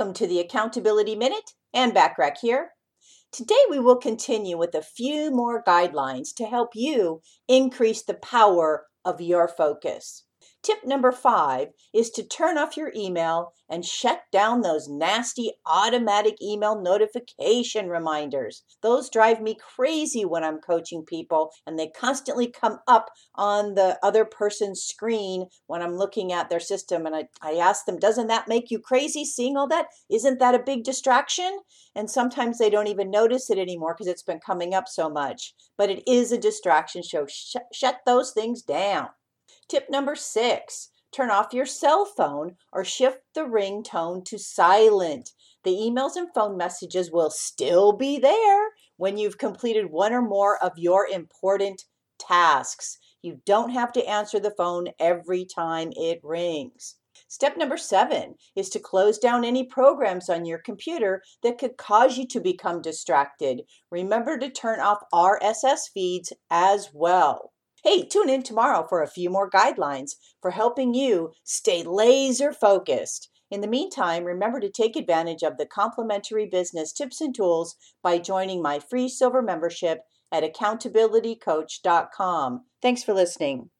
Welcome to the Accountability Minute. Anne Bachrach here. Today we will continue with a few more guidelines to help you increase the power of your focus. Tip number five is to turn off your email and shut down those nasty automatic email notification reminders. Those drive me crazy when I'm coaching people and they constantly come up on the other person's screen when I'm looking at their system. And I, I ask them, doesn't that make you crazy seeing all that? Isn't that a big distraction? And sometimes they don't even notice it anymore because it's been coming up so much. But it is a distraction, so sh- shut those things down. Tip number six turn off your cell phone or shift the ringtone to silent. The emails and phone messages will still be there when you've completed one or more of your important tasks. You don't have to answer the phone every time it rings. Step number seven is to close down any programs on your computer that could cause you to become distracted. Remember to turn off RSS feeds as well. Hey, tune in tomorrow for a few more guidelines for helping you stay laser focused. In the meantime, remember to take advantage of the complimentary business tips and tools by joining my free silver membership at accountabilitycoach.com. Thanks for listening.